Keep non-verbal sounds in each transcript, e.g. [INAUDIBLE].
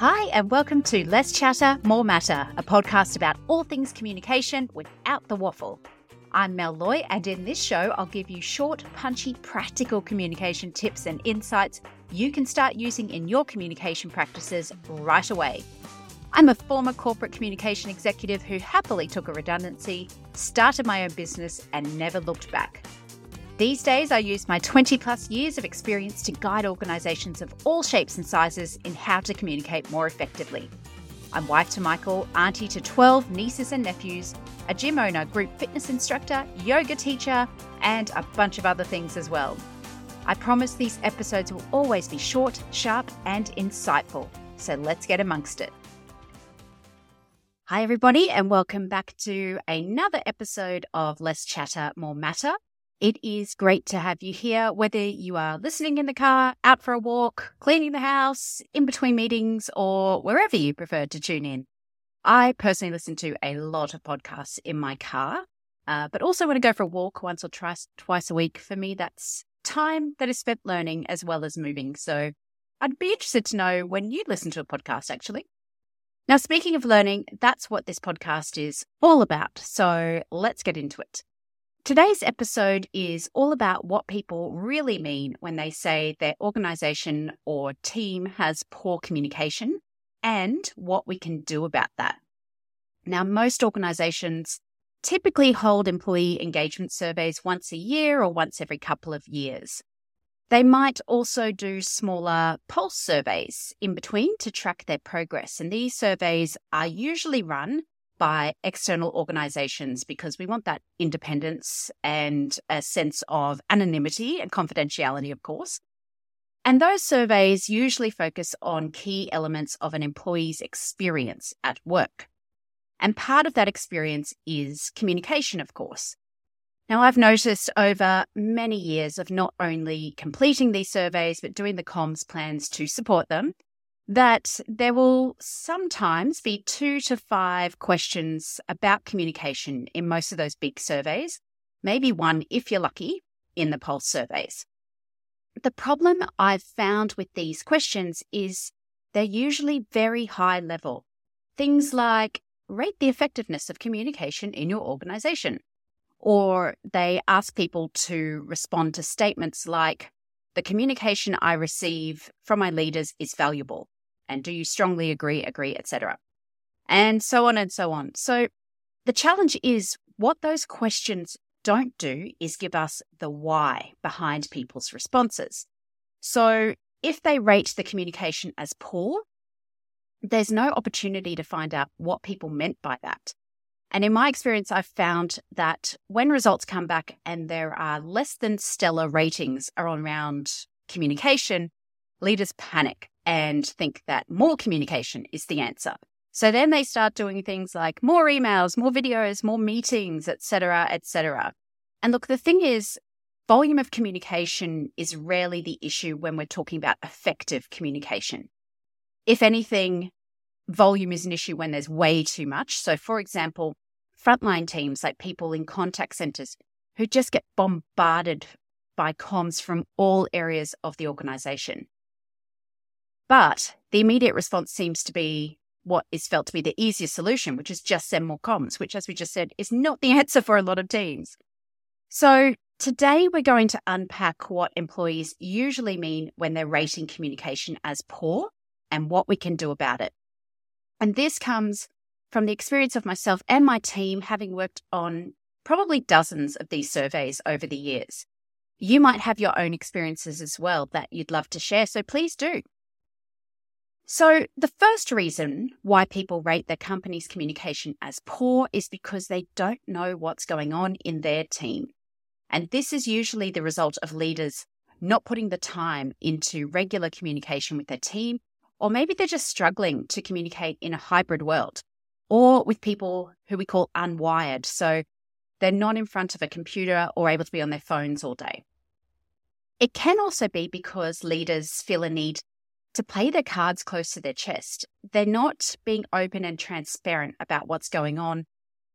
Hi, and welcome to Less Chatter, More Matter, a podcast about all things communication without the waffle. I'm Mel Loy, and in this show, I'll give you short, punchy, practical communication tips and insights you can start using in your communication practices right away. I'm a former corporate communication executive who happily took a redundancy, started my own business, and never looked back. These days, I use my 20 plus years of experience to guide organisations of all shapes and sizes in how to communicate more effectively. I'm wife to Michael, auntie to 12 nieces and nephews, a gym owner, group fitness instructor, yoga teacher, and a bunch of other things as well. I promise these episodes will always be short, sharp, and insightful. So let's get amongst it. Hi, everybody, and welcome back to another episode of Less Chatter, More Matter. It is great to have you here, whether you are listening in the car, out for a walk, cleaning the house, in between meetings, or wherever you prefer to tune in. I personally listen to a lot of podcasts in my car, uh, but also when I go for a walk once or twice, twice a week, for me, that's time that is spent learning as well as moving. So I'd be interested to know when you listen to a podcast, actually. Now, speaking of learning, that's what this podcast is all about. So let's get into it. Today's episode is all about what people really mean when they say their organization or team has poor communication and what we can do about that. Now, most organizations typically hold employee engagement surveys once a year or once every couple of years. They might also do smaller pulse surveys in between to track their progress. And these surveys are usually run by external organizations because we want that independence and a sense of anonymity and confidentiality, of course. And those surveys usually focus on key elements of an employee's experience at work. And part of that experience is communication, of course. Now, I've noticed over many years of not only completing these surveys, but doing the comms plans to support them, that there will sometimes be two to five questions about communication in most of those big surveys, maybe one if you're lucky in the pulse surveys. The problem I've found with these questions is they're usually very high level. Things like rate the effectiveness of communication in your organization. Or they ask people to respond to statements like, the communication I receive from my leaders is valuable and do you strongly agree, agree, etc. And so on and so on. So the challenge is what those questions don't do is give us the why behind people's responses. So if they rate the communication as poor, there's no opportunity to find out what people meant by that. And in my experience, I've found that when results come back and there are less than stellar ratings around communication, leaders panic and think that more communication is the answer. So then they start doing things like more emails, more videos, more meetings, etc., etc. And look, the thing is, volume of communication is rarely the issue when we're talking about effective communication. If anything, volume is an issue when there's way too much. So, for example, frontline teams like people in contact centers who just get bombarded by comms from all areas of the organization. But the immediate response seems to be what is felt to be the easiest solution, which is just send more comms, which, as we just said, is not the [LAUGHS] answer for a lot of teams. So, today we're going to unpack what employees usually mean when they're rating communication as poor and what we can do about it. And this comes from the experience of myself and my team having worked on probably dozens of these surveys over the years. You might have your own experiences as well that you'd love to share, so please do. So, the first reason why people rate their company's communication as poor is because they don't know what's going on in their team. And this is usually the result of leaders not putting the time into regular communication with their team, or maybe they're just struggling to communicate in a hybrid world, or with people who we call unwired. So, they're not in front of a computer or able to be on their phones all day. It can also be because leaders feel a need to play their cards close to their chest. They're not being open and transparent about what's going on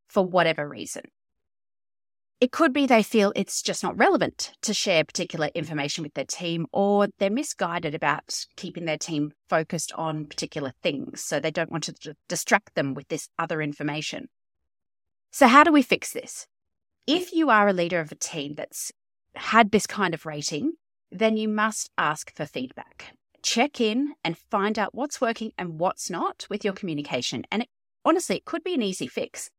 for whatever reason. It could be they feel it's just not relevant to share particular information with their team, or they're misguided about keeping their team focused on particular things. So they don't want to distract them with this other information. So, how do we fix this? If you are a leader of a team that's had this kind of rating, then you must ask for feedback. Check in and find out what's working and what's not with your communication. And it, honestly, it could be an easy fix.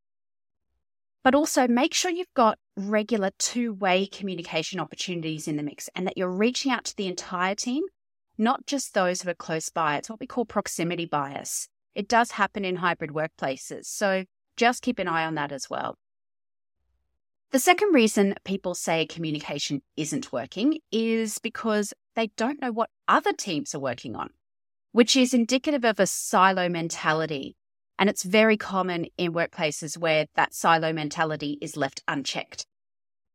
But also make sure you've got regular two way communication opportunities in the mix and that you're reaching out to the entire team, not just those who are close by. It's what we call proximity bias. It does happen in hybrid workplaces. So just keep an eye on that as well. The second reason people say communication isn't working is because they don't know what other teams are working on, which is indicative of a silo mentality. And it's very common in workplaces where that silo mentality is left unchecked.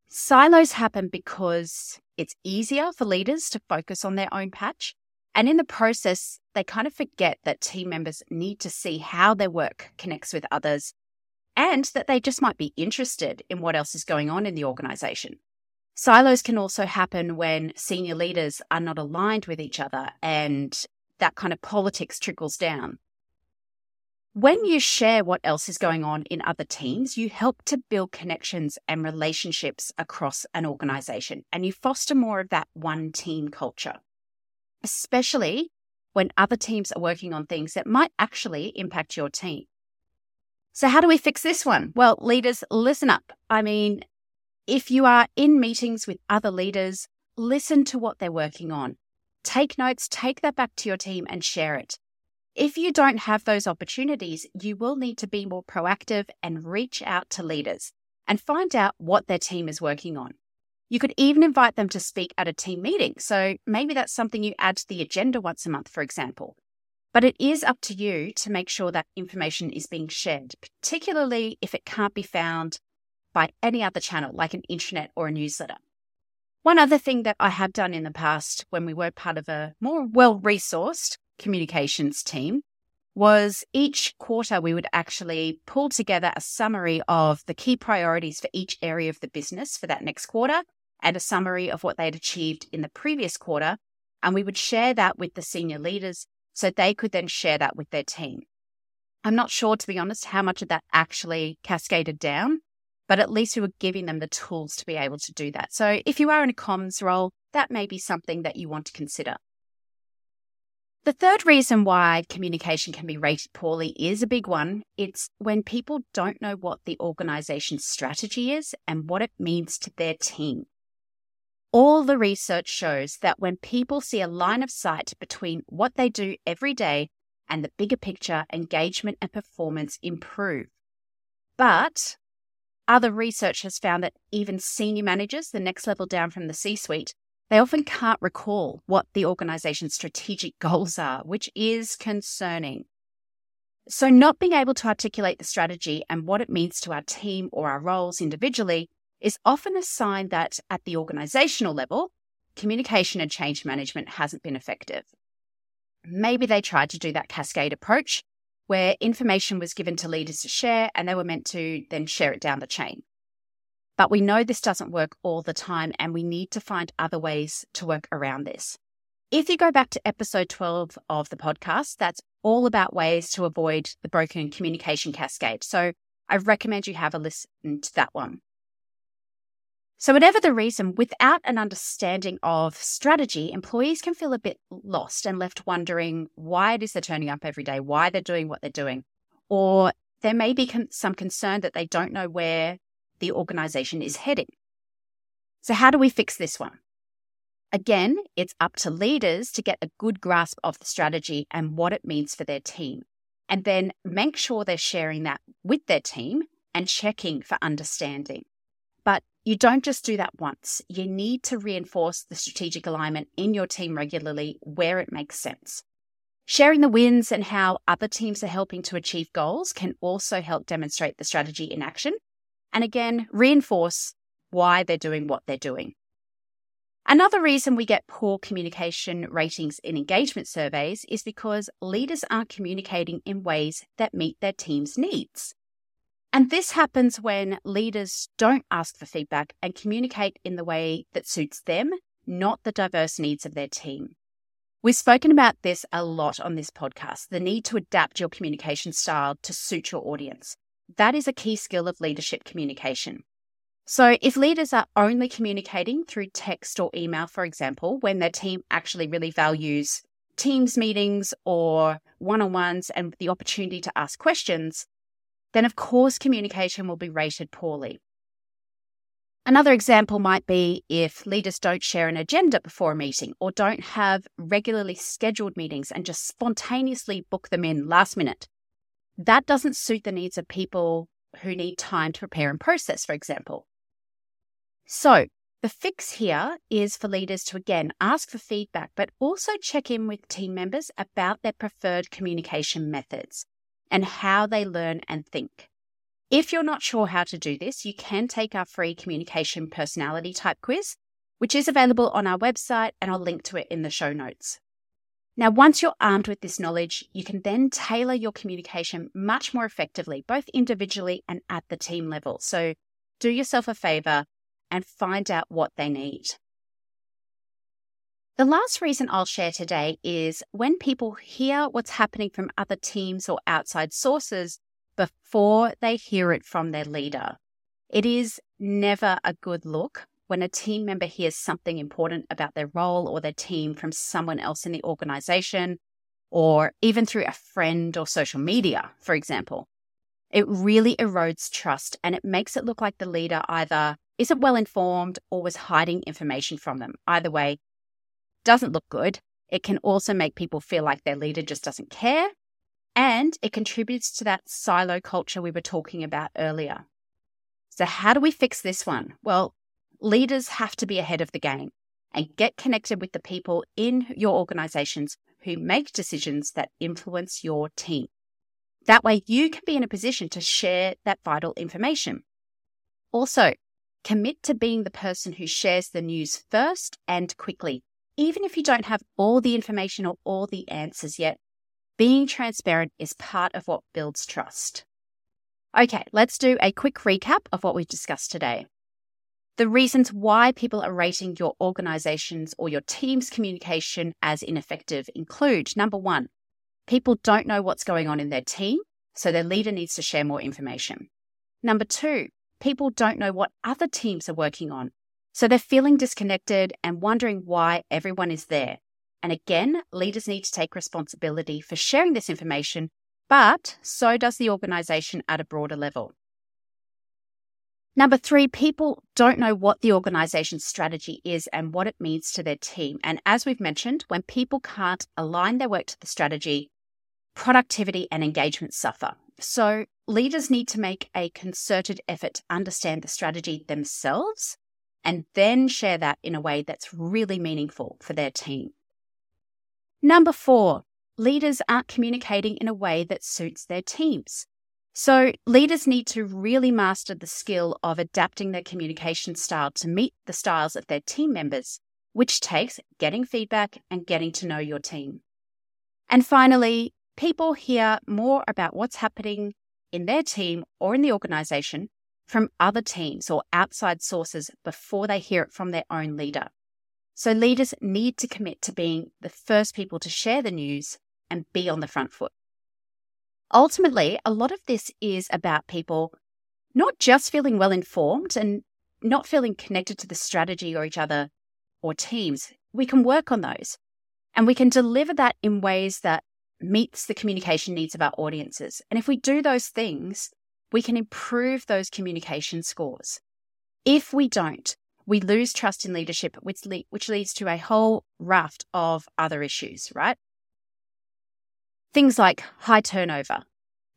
Silos happen because it's easier for leaders to focus on their own patch. And in the process, they kind of forget that team members need to see how their work connects with others and that they just might be interested in what else is going on in the organization. Silos can also happen when senior leaders are not aligned with each other and that kind of politics trickles down. When you share what else is going on in other teams, you help to build connections and relationships across an organization and you foster more of that one team culture, especially when other teams are working on things that might actually impact your team. So, how do we fix this one? Well, leaders, listen up. I mean, if you are in meetings with other leaders, listen to what they're working on. Take notes, take that back to your team and share it. If you don't have those opportunities, you will need to be more proactive and reach out to leaders and find out what their team is working on. You could even invite them to speak at a team meeting. So maybe that's something you add to the agenda once a month, for example. But it is up to you to make sure that information is being shared, particularly if it can't be found by any other channel like an intranet or a newsletter. One other thing that I have done in the past when we were part of a more well resourced communications team was each quarter we would actually pull together a summary of the key priorities for each area of the business for that next quarter and a summary of what they'd achieved in the previous quarter. And we would share that with the senior leaders so they could then share that with their team. I'm not sure, to be honest, how much of that actually cascaded down, but at least we were giving them the tools to be able to do that. So if you are in a comms role, that may be something that you want to consider. The third reason why communication can be rated poorly is a big one. It's when people don't know what the organization's strategy is and what it means to their team. All the research shows that when people see a line of sight between what they do every day and the bigger picture, engagement and performance improve. But other research has found that even senior managers, the next level down from the C suite, they often can't recall what the organization's strategic [LAUGHS] goals are, which is concerning. So, not being able to articulate the strategy and what it means to our team or our roles individually is often a sign that at the organizational level, communication and change management hasn't been effective. Maybe they tried to do that cascade approach where information was given to leaders to share and they were meant to then share it down the chain. But we know this doesn't work all the time and we need to find other ways to work around this. If you go back to episode 12 of the podcast, that's all about ways to avoid the broken communication cascade. So I recommend you have a listen to that one. So, whatever the reason, without an understanding of strategy, employees can feel a bit lost and left wondering why it is they're turning up every day, why they're doing what they're doing. Or there may be con- some concern that they don't know where the organization is heading. So, how do we fix this one? Again, it's up to leaders to get a good grasp of the strategy and what it means for their team. And then make sure they're sharing that with their team and checking for understanding. But you don't just do that once. You need to reinforce the strategic alignment in your team regularly where it makes sense. Sharing the wins and how other teams are helping to achieve goals can also help demonstrate the strategy in action. And again, reinforce why they're doing what they're doing. Another reason we get poor communication ratings in engagement surveys is because leaders aren't communicating in ways that meet their team's needs. And this happens when leaders don't ask for feedback and communicate in the way that suits them, not the diverse needs of their team. We've spoken about this a lot on this podcast the need to adapt your communication style to suit your audience. That is a key skill of leadership communication. So, if leaders are only communicating through text or email, for example, when their team actually really values Teams meetings or one on ones and the opportunity to ask questions, then of course communication will be rated poorly. Another example might be if leaders don't share an agenda before a meeting or don't have regularly scheduled meetings and just spontaneously book them in last minute. That doesn't suit the needs of people who need time to prepare and process, for example. So, the fix here is for leaders to again ask for feedback, but also check in with team members about their preferred communication methods and how they learn and think. If you're not sure how to do this, you can take our free communication personality type quiz, which is available on our website, and I'll link to it in the show notes. Now, once you're armed with this knowledge, you can then tailor your communication much more effectively, both individually and at the team level. So, do yourself a favor and find out what they need. The last reason I'll share today is when people hear what's happening from other teams or outside sources before they hear it from their leader. It is never a good look when a team member hears something important about their role or their team from someone else in the organization, or even through a friend or social media, for example. It really erodes trust and it makes it look like the leader either isn't well informed or was hiding information from them. Either way, doesn't look good. It can also make people feel like their leader just doesn't care. And it contributes to that silo culture we were talking about earlier. So, how do we fix this one? Well, leaders have to be ahead of the game and get connected with the people in your organizations who make decisions that influence your team. That way, you can be in a position to share that vital information. Also, Commit to being the person who shares the news first and quickly. Even if you don't have all the information or all the answers yet, being transparent is part of what builds trust. Okay, let's do a quick recap of what we've discussed today. The reasons why people are rating your organization's or your team's communication as ineffective include number one, people don't know what's going on in their team, so their leader needs to share more information. Number two, people don't know what other teams are working on. So they're feeling disconnected and wondering why everyone is there. And again, leaders need to take responsibility for sharing this information, but so does the organization at a broader level. Number three, people don't know what the organization's strategy is and what it means to their team. And as we've mentioned, when people can't align their work to the strategy, productivity and engagement suffer. So, leaders need to make a concerted effort to understand the strategy themselves and then share that in a way that's really meaningful for their team. Number four, leaders aren't communicating in a way that suits their teams. So, leaders need to really master the skill of adapting their communication style to meet the styles of their team members, which takes getting feedback and getting to know your team. And finally, people hear more about what's happening in their team or in the organization from other teams or outside sources before they hear it from their own leader. So leaders need to commit to being the first people to share the news and be on the front foot. Ultimately, a lot of this is about people not just feeling well informed and not feeling connected to the strategy or each other or teams. We can work on those and we can deliver that in ways that meets the communication needs of our audiences. And if we do those things, we can improve those communication scores. If we don't, we lose trust in leadership, which, le- which leads to a whole raft of other issues, right? Things like high turnover,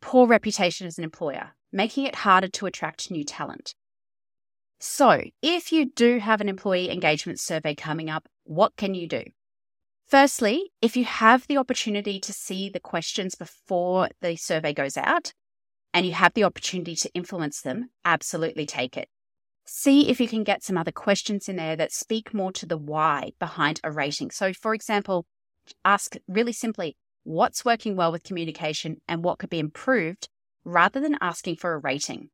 poor reputation as an employer, making it harder to attract new talent. So, if you do have an employee engagement survey coming up, what can you do? Firstly, if you have the opportunity to see the questions before the survey goes out and you have the opportunity to influence them, absolutely take it. See if you can get some other questions in there that speak more to the why behind a rating. So, for example, ask really simply what's working well with communication and what could be improved rather than asking for a rating.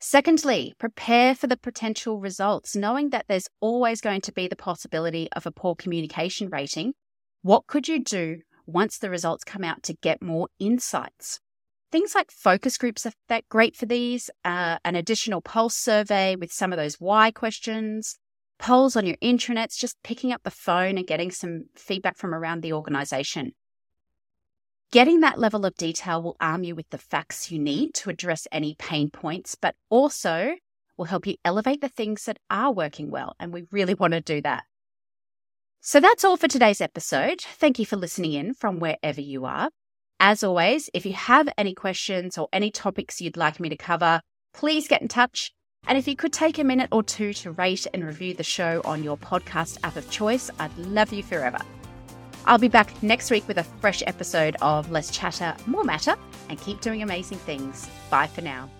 Secondly, prepare for the potential results, knowing that there's always going to be the possibility of a poor communication rating. What could you do once the results come out to get more insights? Things like focus groups are great for these, uh, an additional pulse survey with some of those why questions, polls on your intranets, just picking up the phone and getting some feedback from around the organization. Getting that level of detail will arm you with the facts you need to address any pain points, but also will help you elevate the things that are working well. And we really want to do that. So that's all for today's episode. Thank you for listening in from wherever you are. As always, if you have any questions or any topics you'd like me to cover, please get in touch. And if you could take a minute or two to rate and review the show on your podcast app of choice, I'd love you forever. I'll be back next week with a fresh episode of Less Chatter, More Matter, and keep doing amazing things. Bye for now.